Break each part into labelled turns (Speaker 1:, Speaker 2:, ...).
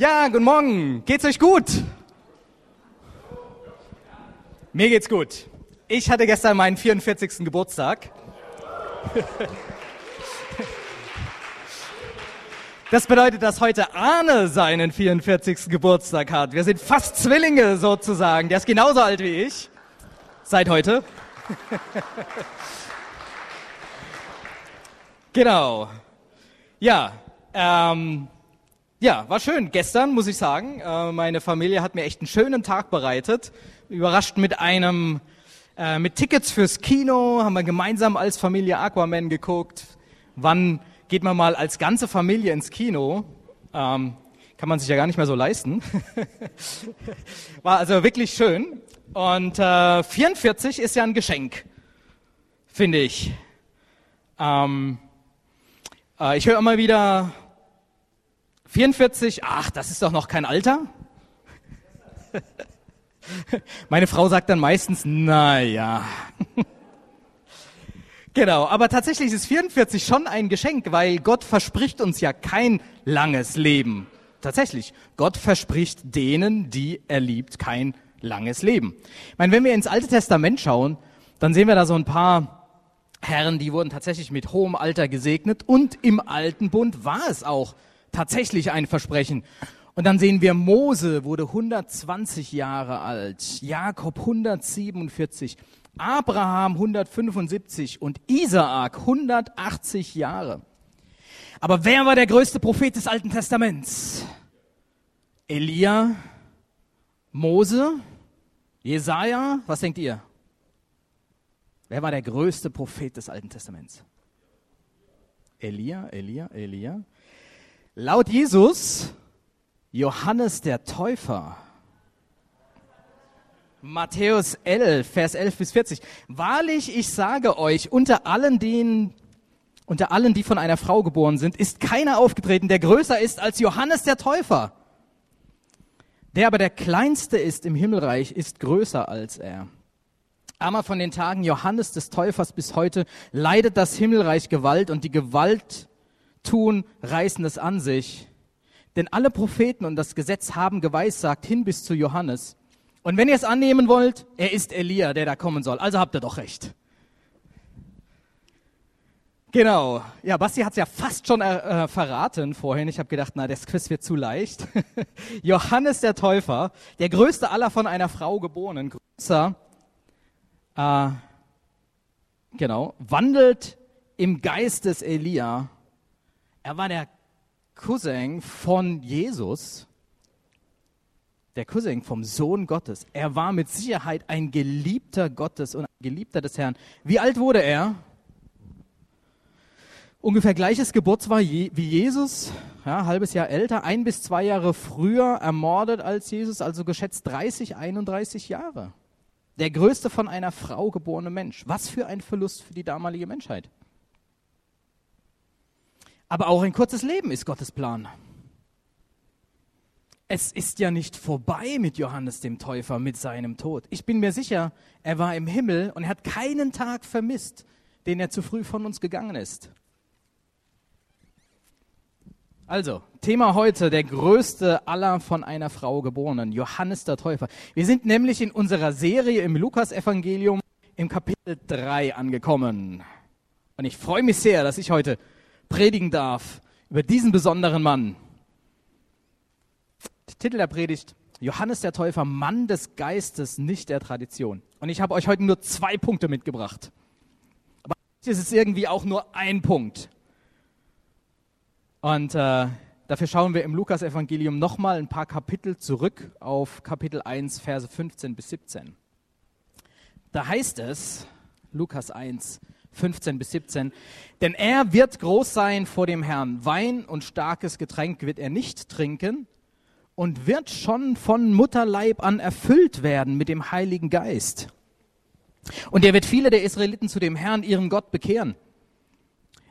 Speaker 1: Ja, guten Morgen. Geht's euch gut? Mir geht's gut. Ich hatte gestern meinen 44. Geburtstag. Das bedeutet, dass heute Arne seinen 44. Geburtstag hat. Wir sind fast Zwillinge sozusagen. Der ist genauso alt wie ich. Seit heute. genau. Ja, ähm, ja, war schön. Gestern muss ich sagen, äh, meine Familie hat mir echt einen schönen Tag bereitet. Überrascht mit einem, äh, mit Tickets fürs Kino, haben wir gemeinsam als Familie Aquaman geguckt. Wann geht man mal als ganze Familie ins Kino? Ähm, kann man sich ja gar nicht mehr so leisten. War also wirklich schön. Und äh, 44 ist ja ein Geschenk, finde ich. Ähm, äh, ich höre immer wieder 44, ach, das ist doch noch kein Alter. Meine Frau sagt dann meistens, na ja. Genau, aber tatsächlich ist 44 schon ein Geschenk, weil Gott verspricht uns ja kein langes Leben. Tatsächlich, Gott verspricht denen, die er liebt, kein langes Leben. Ich meine, wenn wir ins Alte Testament schauen, dann sehen wir da so ein paar Herren, die wurden tatsächlich mit hohem Alter gesegnet und im Alten Bund war es auch tatsächlich ein Versprechen. Und dann sehen wir, Mose wurde 120 Jahre alt, Jakob 147, Abraham 175 und Isaak 180 Jahre. Aber wer war der größte Prophet des Alten Testaments? Elia, Mose, Jesaja, was denkt ihr? Wer war der größte Prophet des Alten Testaments? Elia, Elia, Elia. Laut Jesus Johannes der Täufer. Matthäus 11, Vers 11 bis 40. Wahrlich, ich sage euch, unter allen denen, unter allen, die von einer Frau geboren sind, ist keiner aufgetreten, der größer ist als Johannes der Täufer. Der aber der kleinste ist im Himmelreich, ist größer als er. Aber von den Tagen Johannes des Täufers bis heute leidet das Himmelreich Gewalt und die Gewalt tun reißen es an sich. Denn alle Propheten und das Gesetz haben geweissagt hin bis zu Johannes. Und wenn ihr es annehmen wollt, er ist Elia, der da kommen soll. Also habt ihr doch recht. Genau. Ja, Basti hat es ja fast schon äh, verraten vorhin. Ich habe gedacht, na, das Quiz wird zu leicht. Johannes der Täufer, der größte aller von einer Frau geborenen, größer, äh, genau, wandelt im Geist des Elia. Er war der Cousin von Jesus der Cousin vom Sohn Gottes. Er war mit Sicherheit ein Geliebter Gottes und ein Geliebter des Herrn. Wie alt wurde er? Ungefähr gleiches Geburtsjahr wie Jesus, ja, halbes Jahr älter, ein bis zwei Jahre früher ermordet als Jesus, also geschätzt 30, 31 Jahre. Der größte von einer Frau geborene Mensch. Was für ein Verlust für die damalige Menschheit. Aber auch ein kurzes Leben ist Gottes Plan es ist ja nicht vorbei mit Johannes dem Täufer, mit seinem Tod. Ich bin mir sicher, er war im Himmel und er hat keinen Tag vermisst, den er zu früh von uns gegangen ist. Also, Thema heute, der größte aller von einer Frau geborenen, Johannes der Täufer. Wir sind nämlich in unserer Serie im Lukasevangelium im Kapitel 3 angekommen. Und ich freue mich sehr, dass ich heute predigen darf über diesen besonderen Mann, Titel der Predigt, Johannes der Täufer, Mann des Geistes, nicht der Tradition. Und ich habe euch heute nur zwei Punkte mitgebracht. Aber es ist irgendwie auch nur ein Punkt. Und äh, dafür schauen wir im Lukas-Evangelium nochmal ein paar Kapitel zurück auf Kapitel 1, Verse 15 bis 17. Da heißt es, Lukas 1, 15 bis 17, denn er wird groß sein vor dem Herrn. Wein und starkes Getränk wird er nicht trinken, und wird schon von Mutterleib an erfüllt werden mit dem Heiligen Geist. Und er wird viele der Israeliten zu dem Herrn, ihrem Gott, bekehren.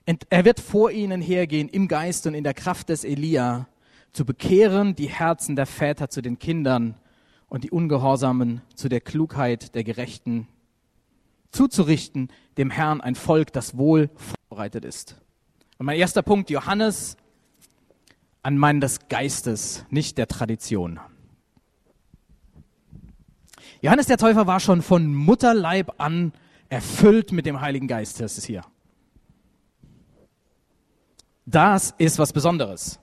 Speaker 1: Und er wird vor ihnen hergehen im Geist und in der Kraft des Elia, zu bekehren die Herzen der Väter zu den Kindern und die Ungehorsamen zu der Klugheit der Gerechten, zuzurichten dem Herrn ein Volk, das wohl vorbereitet ist. Und mein erster Punkt, Johannes Ein Mann des Geistes, nicht der Tradition. Johannes der Täufer war schon von Mutterleib an erfüllt mit dem Heiligen Geist, das ist hier. Das ist was Besonderes.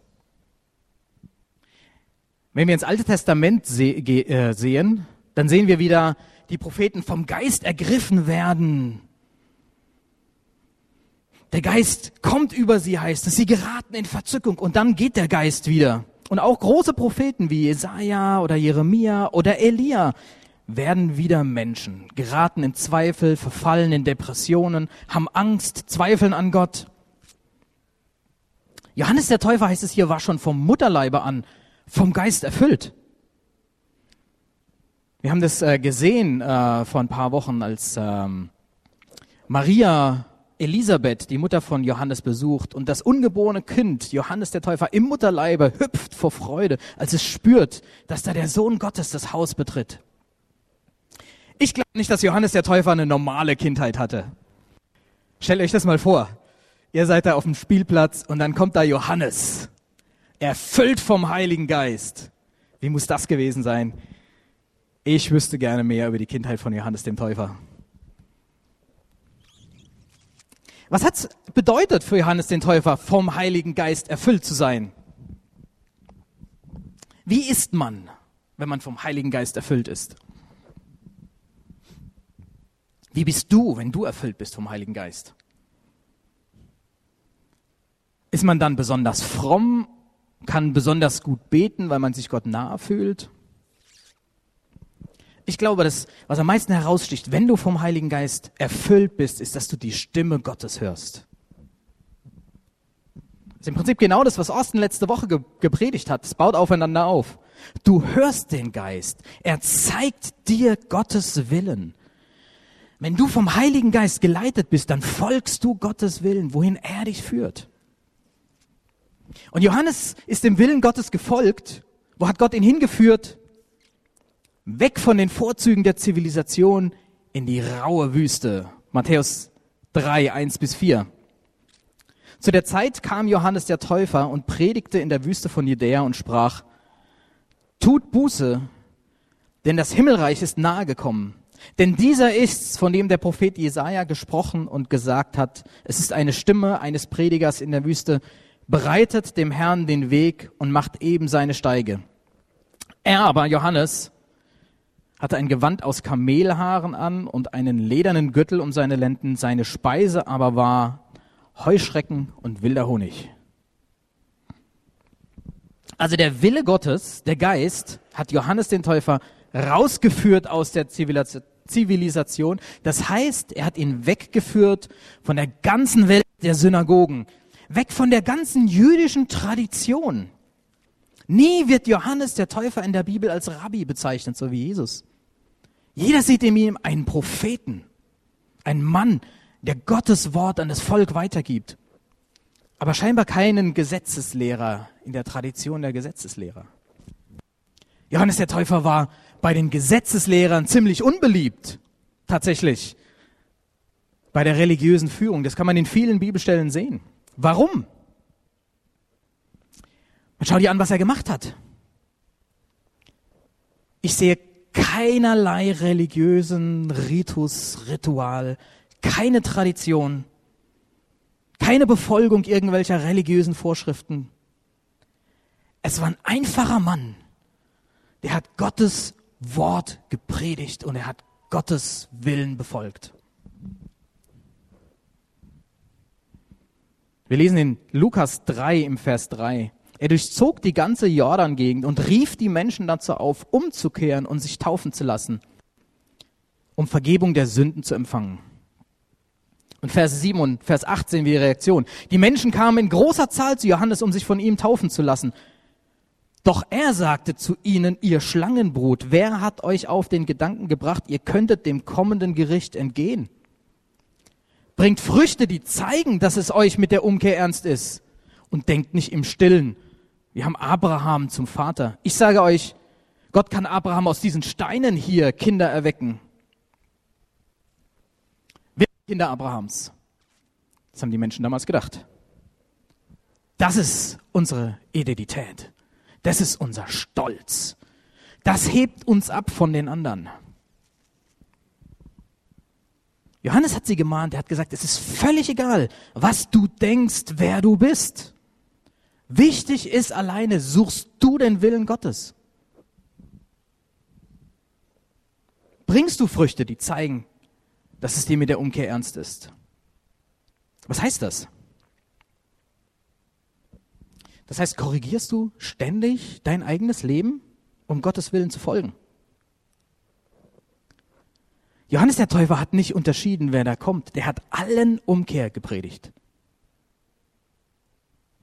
Speaker 1: Wenn wir ins Alte Testament se äh, sehen, dann sehen wir wieder die Propheten vom Geist ergriffen werden. Der Geist kommt über sie, heißt es. Sie geraten in Verzückung und dann geht der Geist wieder. Und auch große Propheten wie Jesaja oder Jeremia oder Elia werden wieder Menschen, geraten in Zweifel, verfallen in Depressionen, haben Angst, zweifeln an Gott. Johannes der Täufer heißt es hier, war schon vom Mutterleibe an vom Geist erfüllt. Wir haben das äh, gesehen äh, vor ein paar Wochen, als ähm, Maria Elisabeth, die Mutter von Johannes, besucht und das ungeborene Kind, Johannes der Täufer, im Mutterleibe hüpft vor Freude, als es spürt, dass da der Sohn Gottes das Haus betritt. Ich glaube nicht, dass Johannes der Täufer eine normale Kindheit hatte. Stellt euch das mal vor. Ihr seid da auf dem Spielplatz und dann kommt da Johannes, erfüllt vom Heiligen Geist. Wie muss das gewesen sein? Ich wüsste gerne mehr über die Kindheit von Johannes dem Täufer. Was hat es bedeutet für Johannes den Täufer, vom Heiligen Geist erfüllt zu sein? Wie ist man, wenn man vom Heiligen Geist erfüllt ist? Wie bist du, wenn du erfüllt bist vom Heiligen Geist? Ist man dann besonders fromm, kann besonders gut beten, weil man sich Gott nahe fühlt? Ich glaube, das, was am meisten heraussticht, wenn du vom Heiligen Geist erfüllt bist, ist, dass du die Stimme Gottes hörst. Das ist im Prinzip genau das, was Osten letzte Woche ge gepredigt hat. Es baut aufeinander auf. Du hörst den Geist. Er zeigt dir Gottes Willen. Wenn du vom Heiligen Geist geleitet bist, dann folgst du Gottes Willen, wohin er dich führt. Und Johannes ist dem Willen Gottes gefolgt. Wo hat Gott ihn hingeführt? Weg von den Vorzügen der Zivilisation in die raue Wüste. Matthäus 3, 1 bis 4. Zu der Zeit kam Johannes der Täufer und predigte in der Wüste von Judäa und sprach, Tut Buße, denn das Himmelreich ist nahe gekommen. Denn dieser ist's, von dem der Prophet Jesaja gesprochen und gesagt hat, es ist eine Stimme eines Predigers in der Wüste, bereitet dem Herrn den Weg und macht eben seine Steige. Er aber, Johannes, hatte ein Gewand aus Kamelhaaren an und einen ledernen Gürtel um seine Lenden, seine Speise aber war Heuschrecken und wilder Honig. Also der Wille Gottes, der Geist, hat Johannes den Täufer rausgeführt aus der Zivilisation. Das heißt, er hat ihn weggeführt von der ganzen Welt der Synagogen, weg von der ganzen jüdischen Tradition. Nie wird Johannes der Täufer in der Bibel als Rabbi bezeichnet, so wie Jesus. Jeder sieht in ihm einen Propheten, einen Mann, der Gottes Wort an das Volk weitergibt, aber scheinbar keinen Gesetzeslehrer in der Tradition der Gesetzeslehrer. Johannes der Täufer war bei den Gesetzeslehrern ziemlich unbeliebt, tatsächlich, bei der religiösen Führung. Das kann man in vielen Bibelstellen sehen. Warum? Und schau dir an, was er gemacht hat. Ich sehe keinerlei religiösen Ritus, Ritual, keine Tradition, keine Befolgung irgendwelcher religiösen Vorschriften. Es war ein einfacher Mann, der hat Gottes Wort gepredigt und er hat Gottes Willen befolgt. Wir lesen in Lukas 3 im Vers 3. Er durchzog die ganze Jordan-Gegend und rief die Menschen dazu auf, umzukehren und sich taufen zu lassen, um Vergebung der Sünden zu empfangen. Und Vers 7 und Vers 8 sehen wir die Reaktion. Die Menschen kamen in großer Zahl zu Johannes, um sich von ihm taufen zu lassen. Doch er sagte zu ihnen, ihr Schlangenbrut, wer hat euch auf den Gedanken gebracht, ihr könntet dem kommenden Gericht entgehen? Bringt Früchte, die zeigen, dass es euch mit der Umkehr ernst ist. Und denkt nicht im Stillen. Wir haben Abraham zum Vater. Ich sage euch, Gott kann Abraham aus diesen Steinen hier Kinder erwecken. Wer sind Kinder Abrahams? Das haben die Menschen damals gedacht. Das ist unsere Identität. Das ist unser Stolz. Das hebt uns ab von den anderen. Johannes hat sie gemahnt, er hat gesagt, es ist völlig egal, was du denkst, wer du bist. Wichtig ist alleine, suchst du den Willen Gottes. Bringst du Früchte, die zeigen, dass es dir mit der Umkehr ernst ist? Was heißt das? Das heißt, korrigierst du ständig dein eigenes Leben, um Gottes Willen zu folgen? Johannes der Täufer hat nicht unterschieden, wer da kommt. Der hat allen Umkehr gepredigt.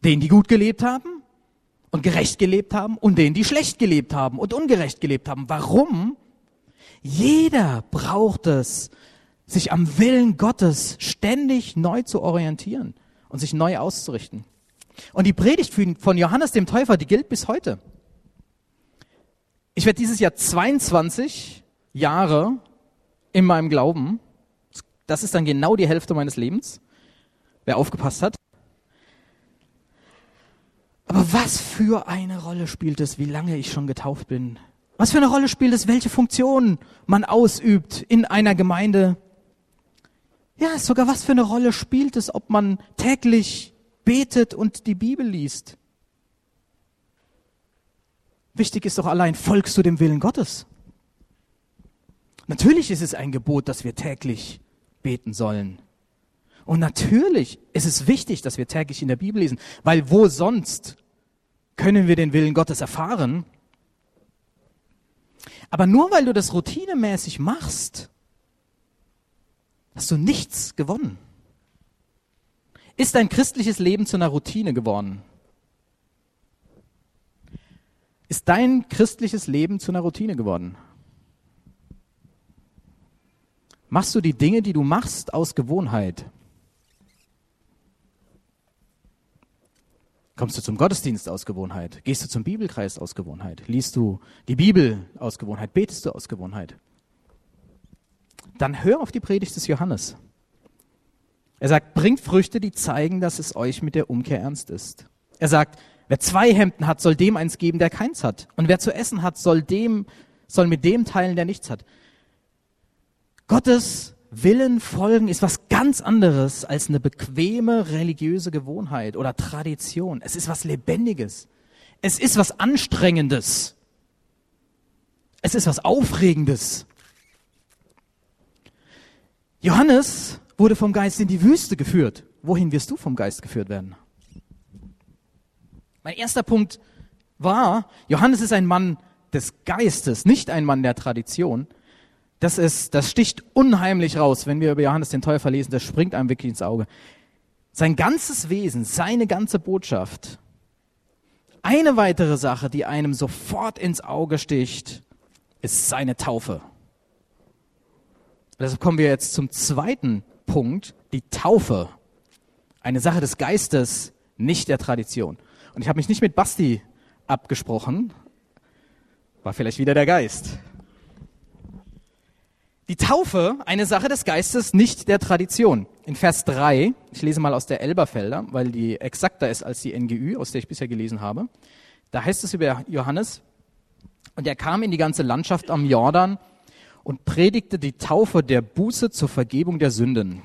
Speaker 1: Denen, die gut gelebt haben und gerecht gelebt haben und denen, die schlecht gelebt haben und ungerecht gelebt haben. Warum? Jeder braucht es, sich am Willen Gottes ständig neu zu orientieren und sich neu auszurichten. Und die Predigt von Johannes dem Täufer, die gilt bis heute. Ich werde dieses Jahr 22 Jahre in meinem Glauben. Das ist dann genau die Hälfte meines Lebens. Wer aufgepasst hat. Aber was für eine Rolle spielt es, wie lange ich schon getauft bin? Was für eine Rolle spielt es, welche Funktion man ausübt in einer Gemeinde? Ja, sogar was für eine Rolle spielt es, ob man täglich betet und die Bibel liest. Wichtig ist doch allein, folgst du dem Willen Gottes? Natürlich ist es ein Gebot, dass wir täglich beten sollen. Und natürlich ist es wichtig, dass wir täglich in der Bibel lesen, weil wo sonst können wir den Willen Gottes erfahren? Aber nur weil du das routinemäßig machst, hast du nichts gewonnen. Ist dein christliches Leben zu einer Routine geworden? Ist dein christliches Leben zu einer Routine geworden? Machst du die Dinge, die du machst, aus Gewohnheit? Kommst du zum Gottesdienst aus Gewohnheit? Gehst du zum Bibelkreis aus Gewohnheit? Liest du die Bibel aus Gewohnheit? Betest du aus Gewohnheit? Dann hör auf die Predigt des Johannes. Er sagt, bringt Früchte, die zeigen, dass es euch mit der Umkehr ernst ist. Er sagt, wer zwei Hemden hat, soll dem eins geben, der keins hat. Und wer zu essen hat, soll dem, soll mit dem teilen, der nichts hat. Gottes Willen folgen ist was ganz anderes als eine bequeme religiöse Gewohnheit oder Tradition. Es ist was Lebendiges. Es ist was Anstrengendes. Es ist was Aufregendes. Johannes wurde vom Geist in die Wüste geführt. Wohin wirst du vom Geist geführt werden? Mein erster Punkt war, Johannes ist ein Mann des Geistes, nicht ein Mann der Tradition. Das ist, das sticht unheimlich raus, wenn wir über Johannes den Täufer lesen, das springt einem wirklich ins Auge. Sein ganzes Wesen, seine ganze Botschaft. Eine weitere Sache, die einem sofort ins Auge sticht, ist seine Taufe. Deshalb kommen wir jetzt zum zweiten Punkt die Taufe. Eine Sache des Geistes, nicht der Tradition. Und ich habe mich nicht mit Basti abgesprochen, war vielleicht wieder der Geist. Die Taufe, eine Sache des Geistes, nicht der Tradition. In Vers 3, ich lese mal aus der Elberfelder, weil die exakter ist als die NGÜ, aus der ich bisher gelesen habe. Da heißt es über Johannes, und er kam in die ganze Landschaft am Jordan und predigte die Taufe der Buße zur Vergebung der Sünden.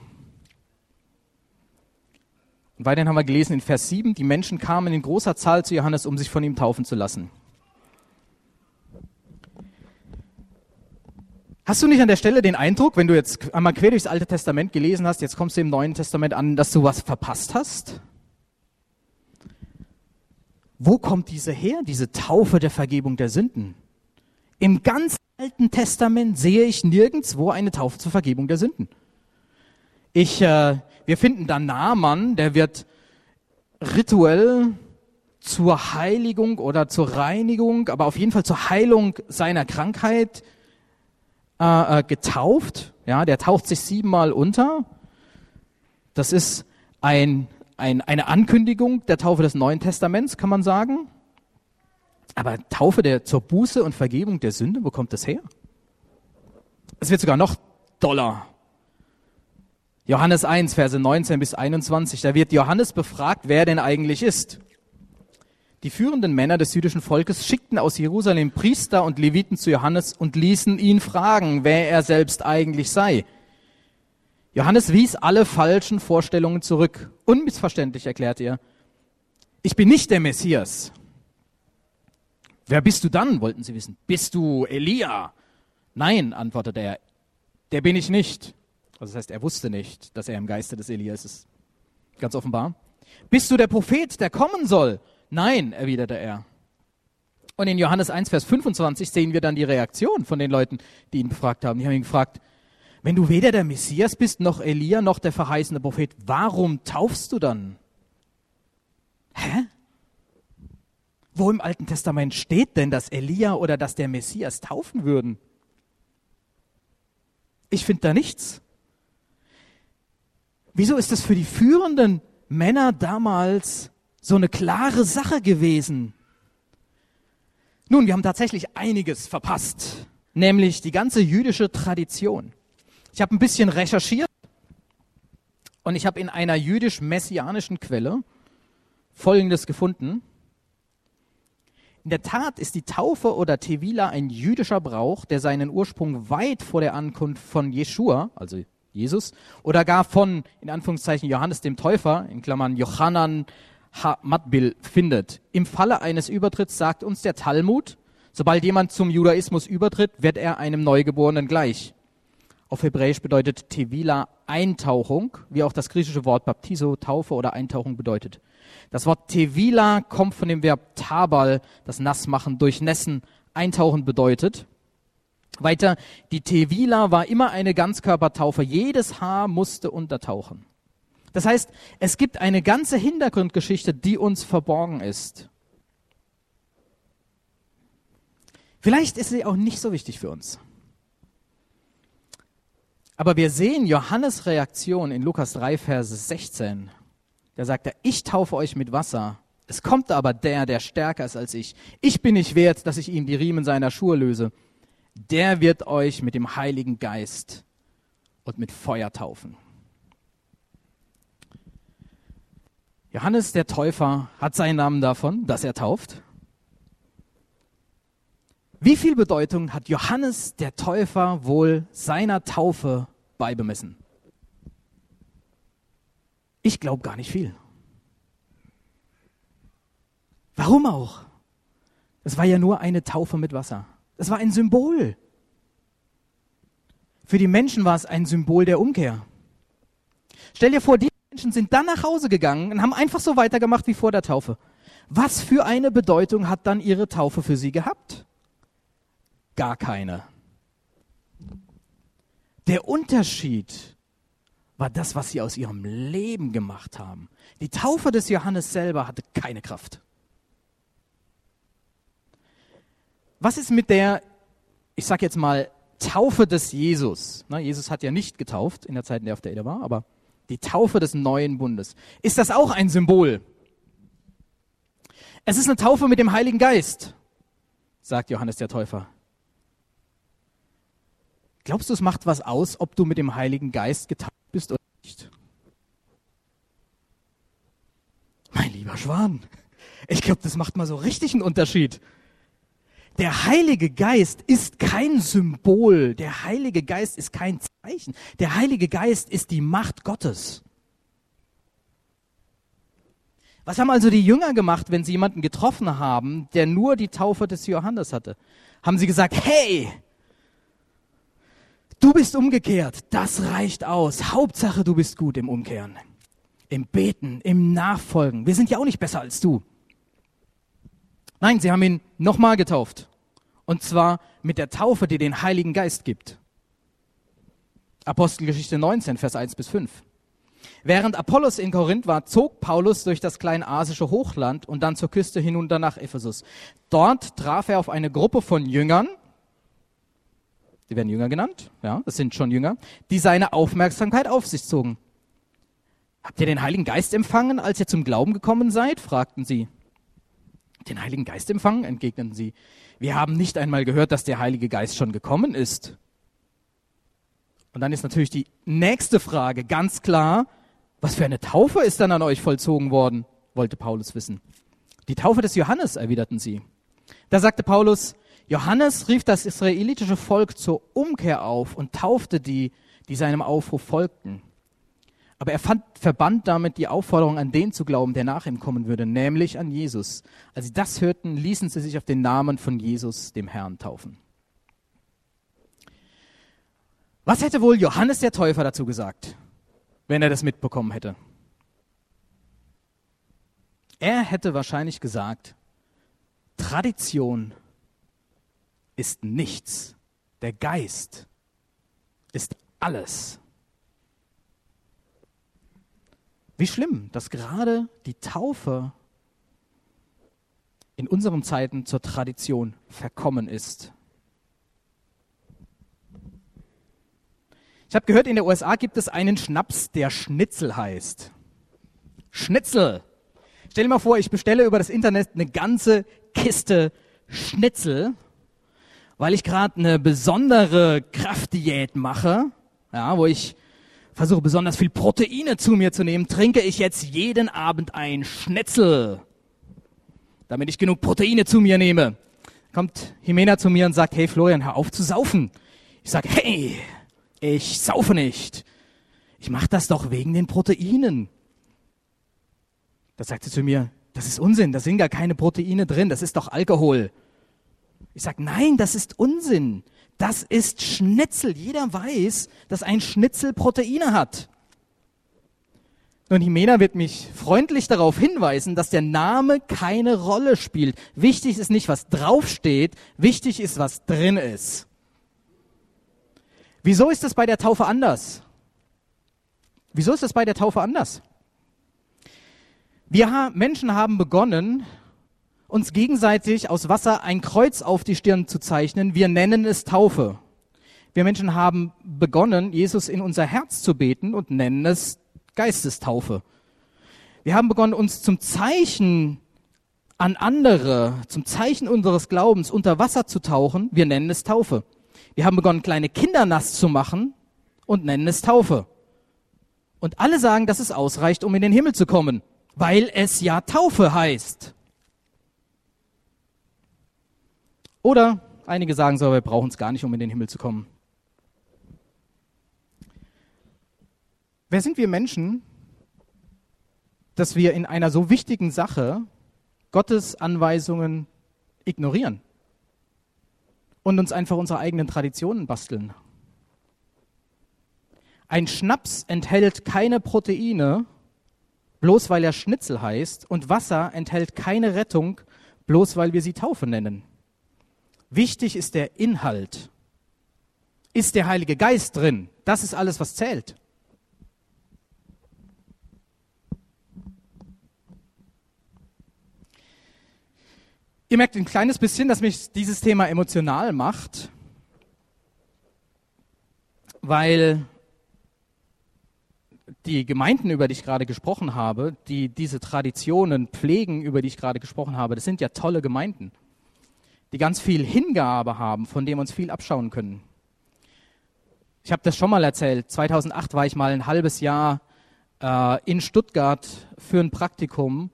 Speaker 1: Und weiterhin haben wir gelesen in Vers 7, die Menschen kamen in großer Zahl zu Johannes, um sich von ihm taufen zu lassen. Hast du nicht an der Stelle den Eindruck, wenn du jetzt einmal quer durchs Alte Testament gelesen hast, jetzt kommst du im Neuen Testament an, dass du was verpasst hast? Wo kommt diese her, diese Taufe der Vergebung der Sünden? Im ganzen Alten Testament sehe ich nirgendwo eine Taufe zur Vergebung der Sünden. Ich, äh, wir finden da Naaman, der wird rituell zur Heiligung oder zur Reinigung, aber auf jeden Fall zur Heilung seiner Krankheit äh, äh, getauft. Ja, der taucht sich siebenmal unter. Das ist ein, ein, eine Ankündigung der Taufe des Neuen Testaments, kann man sagen. Aber Taufe der, zur Buße und Vergebung der Sünde, wo kommt das her? Es wird sogar noch doller. Johannes 1, Verse 19 bis 21, da wird Johannes befragt, wer denn eigentlich ist. Die führenden Männer des jüdischen Volkes schickten aus Jerusalem Priester und Leviten zu Johannes und ließen ihn fragen, wer er selbst eigentlich sei. Johannes wies alle falschen Vorstellungen zurück. Unmissverständlich erklärte er, ich bin nicht der Messias. Wer bist du dann, wollten sie wissen. Bist du Elia? Nein, antwortete er, der bin ich nicht. Also das heißt, er wusste nicht, dass er im Geiste des Elias ist. Ganz offenbar. Bist du der Prophet, der kommen soll? Nein, erwiderte er. Und in Johannes 1, Vers 25 sehen wir dann die Reaktion von den Leuten, die ihn befragt haben. Die haben ihn gefragt, wenn du weder der Messias bist, noch Elia, noch der verheißene Prophet, warum taufst du dann? Hä? Wo im Alten Testament steht denn, dass Elia oder dass der Messias taufen würden? Ich finde da nichts. Wieso ist es für die führenden Männer damals so eine klare Sache gewesen? Nun, wir haben tatsächlich einiges verpasst, nämlich die ganze jüdische Tradition. Ich habe ein bisschen recherchiert und ich habe in einer jüdisch-messianischen Quelle Folgendes gefunden. In der Tat ist die Taufe oder Tevila ein jüdischer Brauch, der seinen Ursprung weit vor der Ankunft von Jeschua, also Jesus, oder gar von, in Anführungszeichen, Johannes dem Täufer, in Klammern Johannan Matbil, findet. Im Falle eines Übertritts sagt uns der Talmud, sobald jemand zum Judaismus übertritt, wird er einem Neugeborenen gleich. Auf Hebräisch bedeutet Tevila Eintauchung, wie auch das griechische Wort Baptiso, Taufe oder Eintauchung bedeutet. Das Wort Tevila kommt von dem Verb Tabal, das Nassmachen, durchnässen, eintauchen bedeutet. Weiter, die Tevila war immer eine Ganzkörpertaufe. Jedes Haar musste untertauchen. Das heißt, es gibt eine ganze Hintergrundgeschichte, die uns verborgen ist. Vielleicht ist sie auch nicht so wichtig für uns. Aber wir sehen Johannes Reaktion in Lukas 3, Verse 16. Da sagt er, ich taufe euch mit Wasser. Es kommt aber der, der stärker ist als ich. Ich bin nicht wert, dass ich ihm die Riemen seiner Schuhe löse der wird euch mit dem Heiligen Geist und mit Feuer taufen. Johannes der Täufer hat seinen Namen davon, dass er tauft. Wie viel Bedeutung hat Johannes der Täufer wohl seiner Taufe beibemessen? Ich glaube gar nicht viel. Warum auch? Es war ja nur eine Taufe mit Wasser. Das war ein Symbol. Für die Menschen war es ein Symbol der Umkehr. Stell dir vor, die Menschen sind dann nach Hause gegangen und haben einfach so weitergemacht wie vor der Taufe. Was für eine Bedeutung hat dann ihre Taufe für sie gehabt? Gar keine. Der Unterschied war das, was sie aus ihrem Leben gemacht haben. Die Taufe des Johannes selber hatte keine Kraft. Was ist mit der, ich sag jetzt mal, Taufe des Jesus? Na, Jesus hat ja nicht getauft in der Zeit, in der er auf der Erde war, aber die Taufe des neuen Bundes. Ist das auch ein Symbol? Es ist eine Taufe mit dem Heiligen Geist, sagt Johannes der Täufer. Glaubst du, es macht was aus, ob du mit dem Heiligen Geist getauft bist oder nicht? Mein lieber Schwan, ich glaube, das macht mal so richtig einen Unterschied. Der Heilige Geist ist kein Symbol. Der Heilige Geist ist kein Zeichen. Der Heilige Geist ist die Macht Gottes. Was haben also die Jünger gemacht, wenn sie jemanden getroffen haben, der nur die Taufe des Johannes hatte? Haben sie gesagt, hey, du bist umgekehrt, das reicht aus. Hauptsache, du bist gut im Umkehren, im Beten, im Nachfolgen. Wir sind ja auch nicht besser als du. Nein, sie haben ihn nochmal getauft. Und zwar mit der Taufe, die den Heiligen Geist gibt. Apostelgeschichte 19, Vers 1 bis 5. Während Apollos in Korinth war, zog Paulus durch das kleinasische Hochland und dann zur Küste hinunter nach Ephesus. Dort traf er auf eine Gruppe von Jüngern, die werden Jünger genannt, ja, das sind schon Jünger, die seine Aufmerksamkeit auf sich zogen. Habt ihr den Heiligen Geist empfangen, als ihr zum Glauben gekommen seid? fragten sie. Den Heiligen Geist empfangen? entgegneten sie. Wir haben nicht einmal gehört, dass der Heilige Geist schon gekommen ist. Und dann ist natürlich die nächste Frage ganz klar, was für eine Taufe ist dann an euch vollzogen worden, wollte Paulus wissen. Die Taufe des Johannes, erwiderten sie. Da sagte Paulus, Johannes rief das israelitische Volk zur Umkehr auf und taufte die, die seinem Aufruf folgten. Aber er fand, verband damit die Aufforderung, an den zu glauben, der nach ihm kommen würde, nämlich an Jesus. Als sie das hörten, ließen sie sich auf den Namen von Jesus, dem Herrn, taufen. Was hätte wohl Johannes der Täufer dazu gesagt, wenn er das mitbekommen hätte? Er hätte wahrscheinlich gesagt, Tradition ist nichts. Der Geist ist alles. Wie schlimm, dass gerade die Taufe in unseren Zeiten zur Tradition verkommen ist. Ich habe gehört, in den USA gibt es einen Schnaps, der Schnitzel heißt. Schnitzel. Stell dir mal vor, ich bestelle über das Internet eine ganze Kiste Schnitzel, weil ich gerade eine besondere Kraftdiät mache, ja, wo ich versuche besonders viel Proteine zu mir zu nehmen, trinke ich jetzt jeden Abend ein Schnitzel, damit ich genug Proteine zu mir nehme. Kommt Jimena zu mir und sagt, hey Florian, hör auf zu saufen. Ich sage, hey, ich saufe nicht. Ich mache das doch wegen den Proteinen. Da sagt sie zu mir, das ist Unsinn, da sind gar keine Proteine drin, das ist doch Alkohol. Ich sage, nein, das ist Unsinn. Das ist Schnitzel. Jeder weiß, dass ein Schnitzel Proteine hat. Nun, Himena wird mich freundlich darauf hinweisen, dass der Name keine Rolle spielt. Wichtig ist nicht, was draufsteht, wichtig ist, was drin ist. Wieso ist das bei der Taufe anders? Wieso ist das bei der Taufe anders? Wir Menschen haben begonnen, uns gegenseitig aus Wasser ein Kreuz auf die Stirn zu zeichnen. Wir nennen es Taufe. Wir Menschen haben begonnen, Jesus in unser Herz zu beten und nennen es Geistestaufe. Wir haben begonnen, uns zum Zeichen an andere, zum Zeichen unseres Glaubens unter Wasser zu tauchen. Wir nennen es Taufe. Wir haben begonnen, kleine Kinder nass zu machen und nennen es Taufe. Und alle sagen, dass es ausreicht, um in den Himmel zu kommen, weil es ja Taufe heißt. Oder einige sagen so, wir brauchen es gar nicht, um in den Himmel zu kommen. Wer sind wir Menschen, dass wir in einer so wichtigen Sache Gottes Anweisungen ignorieren und uns einfach unsere eigenen Traditionen basteln? Ein Schnaps enthält keine Proteine, bloß weil er Schnitzel heißt, und Wasser enthält keine Rettung, bloß weil wir sie Taufe nennen. Wichtig ist der Inhalt. Ist der Heilige Geist drin? Das ist alles, was zählt. Ihr merkt ein kleines bisschen, dass mich dieses Thema emotional macht, weil die Gemeinden, über die ich gerade gesprochen habe, die diese Traditionen pflegen, über die ich gerade gesprochen habe, das sind ja tolle Gemeinden die ganz viel Hingabe haben, von dem uns viel abschauen können. Ich habe das schon mal erzählt. 2008 war ich mal ein halbes Jahr äh, in Stuttgart für ein Praktikum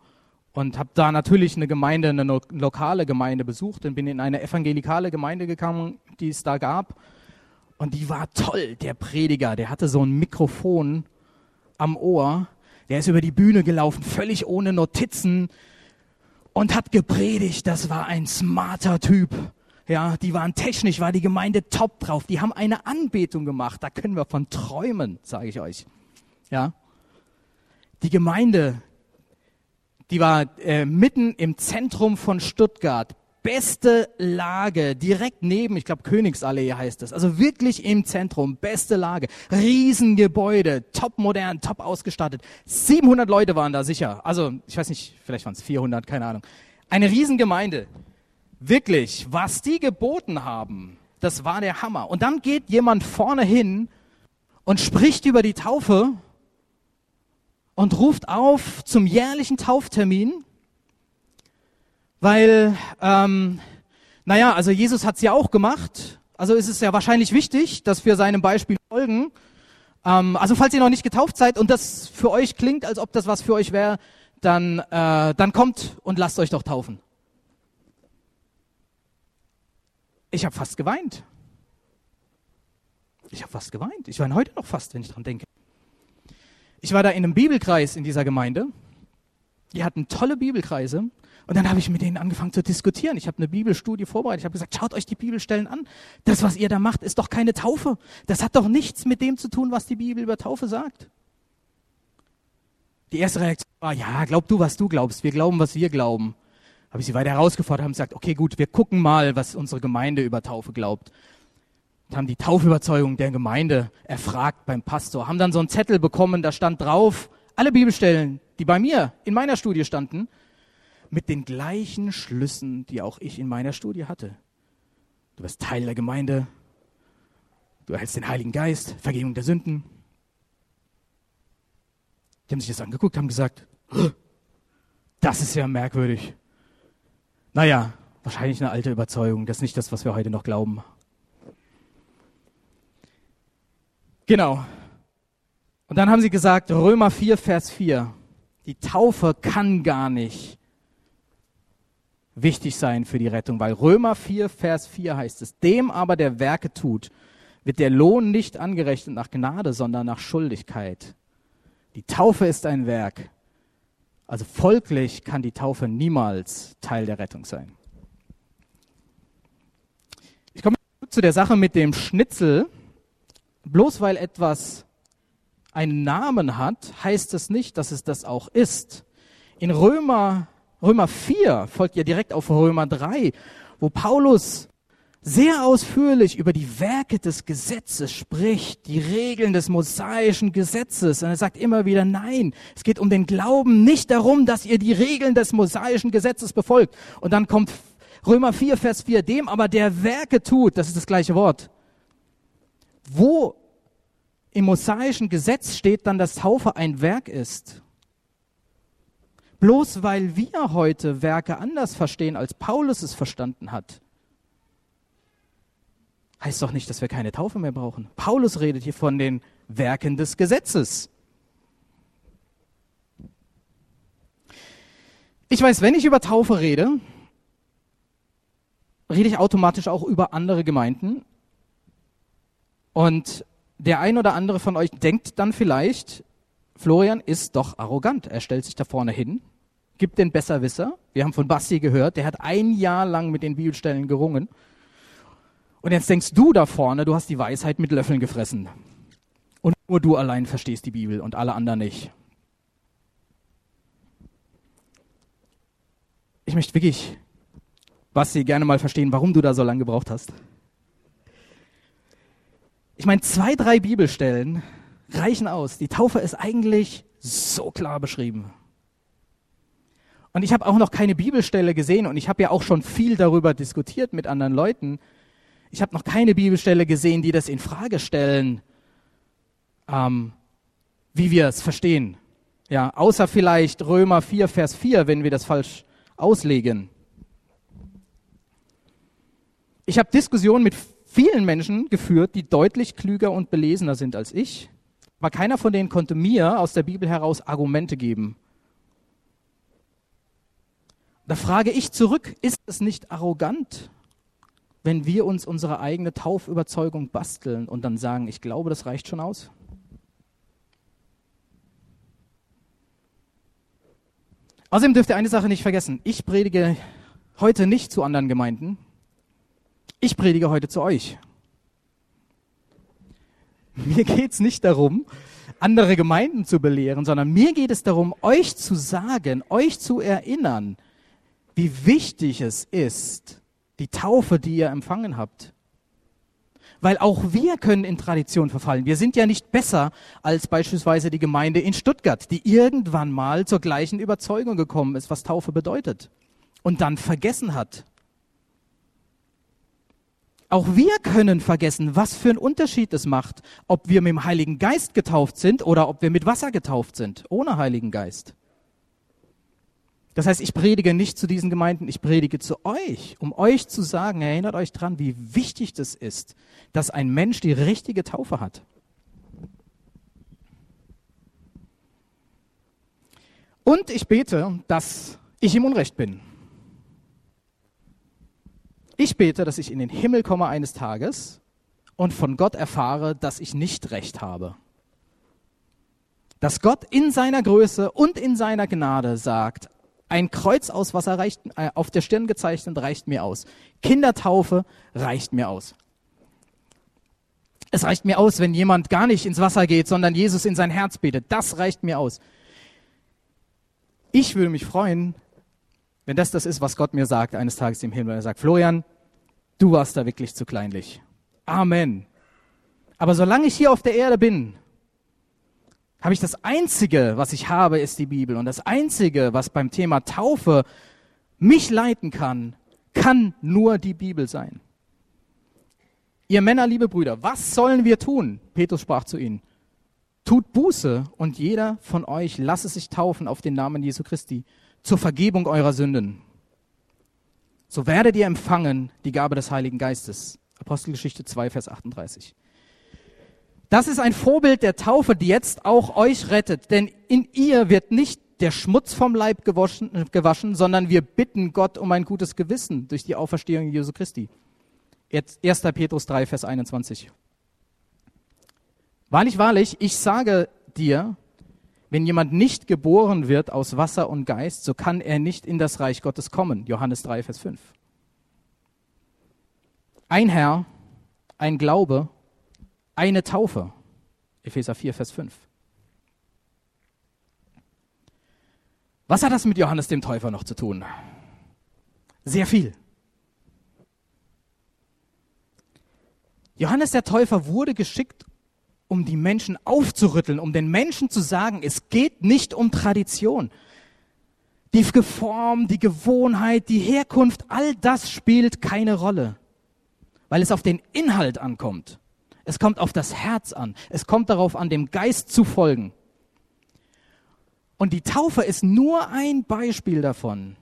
Speaker 1: und habe da natürlich eine Gemeinde, eine no lokale Gemeinde besucht und bin in eine evangelikale Gemeinde gekommen, die es da gab. Und die war toll, der Prediger, der hatte so ein Mikrofon am Ohr, der ist über die Bühne gelaufen, völlig ohne Notizen, und hat gepredigt. Das war ein smarter Typ. Ja, die waren technisch, war die Gemeinde top drauf. Die haben eine Anbetung gemacht. Da können wir von träumen, sage ich euch. Ja, die Gemeinde, die war äh, mitten im Zentrum von Stuttgart beste Lage, direkt neben, ich glaube Königsallee heißt es, also wirklich im Zentrum, beste Lage, Riesengebäude, top modern, top ausgestattet. 700 Leute waren da sicher, also ich weiß nicht, vielleicht waren es 400, keine Ahnung. Eine Riesengemeinde. Wirklich, was die geboten haben, das war der Hammer. Und dann geht jemand vorne hin und spricht über die Taufe und ruft auf zum jährlichen Tauftermin weil, ähm, naja, also Jesus hat es ja auch gemacht Also ist es ja wahrscheinlich wichtig, dass wir seinem Beispiel folgen. Ähm, also falls ihr noch nicht getauft seid und das für euch klingt, als ob das was für euch wäre, dann, äh, dann kommt und lasst euch doch taufen. Ich habe fast geweint. Ich habe fast geweint. Ich weine heute noch fast, wenn ich dran denke. Ich war da in einem Bibelkreis in dieser Gemeinde. Die hatten tolle Bibelkreise. Und dann habe ich mit denen angefangen zu diskutieren. Ich habe eine Bibelstudie vorbereitet. Ich habe gesagt, schaut euch die Bibelstellen an. Das, was ihr da macht, ist doch keine Taufe. Das hat doch nichts mit dem zu tun, was die Bibel über Taufe sagt. Die erste Reaktion war, ja, glaub du, was du glaubst. Wir glauben, was wir glauben. Habe ich sie weiter herausgefordert, haben gesagt, okay, gut, wir gucken mal, was unsere Gemeinde über Taufe glaubt. Und haben die Taufüberzeugung der Gemeinde erfragt beim Pastor, haben dann so einen Zettel bekommen, da stand drauf, alle Bibelstellen, die bei mir in meiner Studie standen, mit den gleichen Schlüssen, die auch ich in meiner Studie hatte. Du wirst Teil der Gemeinde, du erhältst den Heiligen Geist, Vergebung der Sünden. Die haben sich das angeguckt, haben gesagt, das ist ja merkwürdig. Naja, wahrscheinlich eine alte Überzeugung. Das ist nicht das, was wir heute noch glauben. Genau. Und dann haben sie gesagt, Römer 4, Vers 4, die Taufe kann gar nicht wichtig sein für die Rettung, weil Römer 4, Vers 4 heißt es, dem aber der Werke tut, wird der Lohn nicht angerechnet nach Gnade, sondern nach Schuldigkeit. Die Taufe ist ein Werk. Also folglich kann die Taufe niemals Teil der Rettung sein. Ich komme zu der Sache mit dem Schnitzel. Bloß weil etwas einen Namen hat, heißt es nicht, dass es das auch ist. In Römer, Römer 4 folgt ja direkt auf Römer 3, wo Paulus sehr ausführlich über die Werke des Gesetzes spricht, die Regeln des mosaischen Gesetzes. Und er sagt immer wieder, nein, es geht um den Glauben, nicht darum, dass ihr die Regeln des mosaischen Gesetzes befolgt. Und dann kommt Römer 4, Vers 4, dem aber der Werke tut, das ist das gleiche Wort. Wo im mosaischen Gesetz steht dann, dass Taufe ein Werk ist. Bloß weil wir heute Werke anders verstehen, als Paulus es verstanden hat, heißt doch nicht, dass wir keine Taufe mehr brauchen. Paulus redet hier von den Werken des Gesetzes. Ich weiß, wenn ich über Taufe rede, rede ich automatisch auch über andere Gemeinden. Und der ein oder andere von euch denkt dann vielleicht, Florian ist doch arrogant. Er stellt sich da vorne hin, gibt den Besserwisser. Wir haben von Basti gehört, der hat ein Jahr lang mit den Bibelstellen gerungen. Und jetzt denkst du da vorne, du hast die Weisheit mit Löffeln gefressen. Und nur du allein verstehst die Bibel und alle anderen nicht. Ich möchte wirklich, Basti, gerne mal verstehen, warum du da so lange gebraucht hast. Ich meine, zwei, drei Bibelstellen reichen aus. Die Taufe ist eigentlich so klar beschrieben. Und ich habe auch noch keine Bibelstelle gesehen und ich habe ja auch schon viel darüber diskutiert mit anderen Leuten, ich habe noch keine Bibelstelle gesehen, die das in Frage stellen, ähm, wie wir es verstehen. Ja, außer vielleicht Römer 4, Vers 4, wenn wir das falsch auslegen. Ich habe Diskussionen mit vielen Menschen geführt, die deutlich klüger und belesener sind als ich, aber keiner von denen konnte mir aus der Bibel heraus Argumente geben. Da frage ich zurück, ist es nicht arrogant, wenn wir uns unsere eigene Taufüberzeugung basteln und dann sagen, ich glaube, das reicht schon aus? Außerdem dürft ihr eine Sache nicht vergessen. Ich predige heute nicht zu anderen Gemeinden. Ich predige heute zu euch. Mir geht es nicht darum, andere Gemeinden zu belehren, sondern mir geht es darum, euch zu sagen, euch zu erinnern, wie wichtig es ist, die Taufe, die ihr empfangen habt. Weil auch wir können in Tradition verfallen. Wir sind ja nicht besser als beispielsweise die Gemeinde in Stuttgart, die irgendwann mal zur gleichen Überzeugung gekommen ist, was Taufe bedeutet und dann vergessen hat. Auch wir können vergessen, was für einen Unterschied es macht, ob wir mit dem Heiligen Geist getauft sind oder ob wir mit Wasser getauft sind, ohne Heiligen Geist. Das heißt, ich predige nicht zu diesen Gemeinden, ich predige zu euch, um euch zu sagen, erinnert euch dran, wie wichtig das ist, dass ein Mensch die richtige Taufe hat. Und ich bete, dass ich im Unrecht bin. Ich bete, dass ich in den Himmel komme eines Tages und von Gott erfahre, dass ich nicht recht habe. Dass Gott in seiner Größe und in seiner Gnade sagt, ein Kreuz aus Wasser reicht, äh, auf der Stirn gezeichnet reicht mir aus. Kindertaufe reicht mir aus. Es reicht mir aus, wenn jemand gar nicht ins Wasser geht, sondern Jesus in sein Herz betet. Das reicht mir aus. Ich würde mich freuen, wenn das das ist, was Gott mir sagt eines Tages im Himmel. Er sagt, Florian, du warst da wirklich zu kleinlich. Amen. Aber solange ich hier auf der Erde bin, habe ich das Einzige, was ich habe, ist die Bibel. Und das Einzige, was beim Thema Taufe mich leiten kann, kann nur die Bibel sein. Ihr Männer, liebe Brüder, was sollen wir tun? Petrus sprach zu ihnen. Tut Buße und jeder von euch lasse sich taufen auf den Namen Jesu Christi zur Vergebung eurer Sünden. So werdet ihr empfangen die Gabe des Heiligen Geistes. Apostelgeschichte 2, Vers 38. Das ist ein Vorbild der Taufe, die jetzt auch euch rettet, denn in ihr wird nicht der Schmutz vom Leib gewaschen, gewaschen, sondern wir bitten Gott um ein gutes Gewissen durch die Auferstehung Jesu Christi. 1. Petrus 3, Vers 21. Wahrlich, wahrlich, ich sage dir, wenn jemand nicht geboren wird aus Wasser und Geist, so kann er nicht in das Reich Gottes kommen. Johannes 3, Vers 5. Ein Herr, ein Glaube, eine Taufe. Epheser 4, Vers 5. Was hat das mit Johannes dem Täufer noch zu tun? Sehr viel. Johannes der Täufer wurde geschickt, um die Menschen aufzurütteln, um den Menschen zu sagen, es geht nicht um Tradition. Die Form, die Gewohnheit, die Herkunft, all das spielt keine Rolle, weil es auf den Inhalt ankommt. Es kommt auf das Herz an. Es kommt darauf an, dem Geist zu folgen. Und die Taufe ist nur ein Beispiel davon.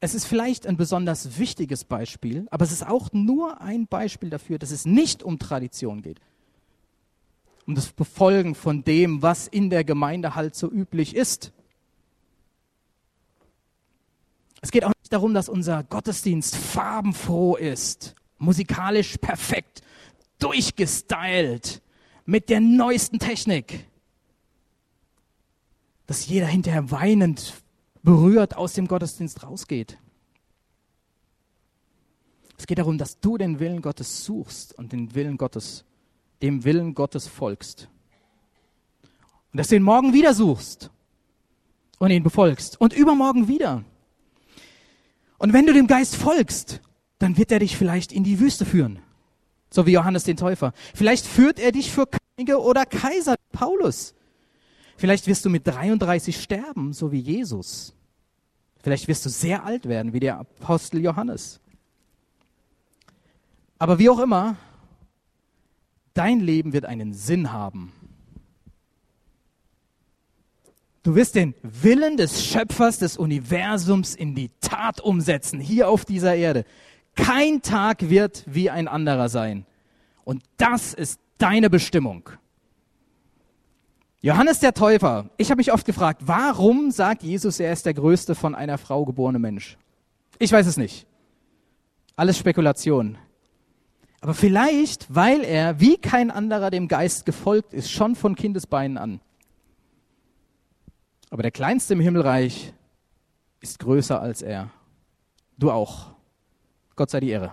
Speaker 1: Es ist vielleicht ein besonders wichtiges Beispiel, aber es ist auch nur ein Beispiel dafür, dass es nicht um Tradition geht um das Befolgen von dem, was in der Gemeinde halt so üblich ist. Es geht auch nicht darum, dass unser Gottesdienst farbenfroh ist, musikalisch perfekt, durchgestylt, mit der neuesten Technik. Dass jeder hinterher weinend berührt aus dem Gottesdienst rausgeht. Es geht darum, dass du den Willen Gottes suchst und den Willen Gottes dem Willen Gottes folgst. Und dass du ihn morgen wieder suchst und ihn befolgst und übermorgen wieder. Und wenn du dem Geist folgst, dann wird er dich vielleicht in die Wüste führen, so wie Johannes den Täufer. Vielleicht führt er dich für Könige oder Kaiser, Paulus. Vielleicht wirst du mit 33 sterben, so wie Jesus. Vielleicht wirst du sehr alt werden, wie der Apostel Johannes. Aber wie auch immer, Dein Leben wird einen Sinn haben. Du wirst den Willen des Schöpfers des Universums in die Tat umsetzen, hier auf dieser Erde. Kein Tag wird wie ein anderer sein. Und das ist deine Bestimmung. Johannes der Täufer, ich habe mich oft gefragt, warum sagt Jesus, er ist der größte von einer Frau geborene Mensch? Ich weiß es nicht. Alles Spekulation. Aber vielleicht, weil er wie kein anderer dem Geist gefolgt ist, schon von Kindesbeinen an. Aber der Kleinste im Himmelreich ist größer als er. Du auch. Gott sei die Ehre.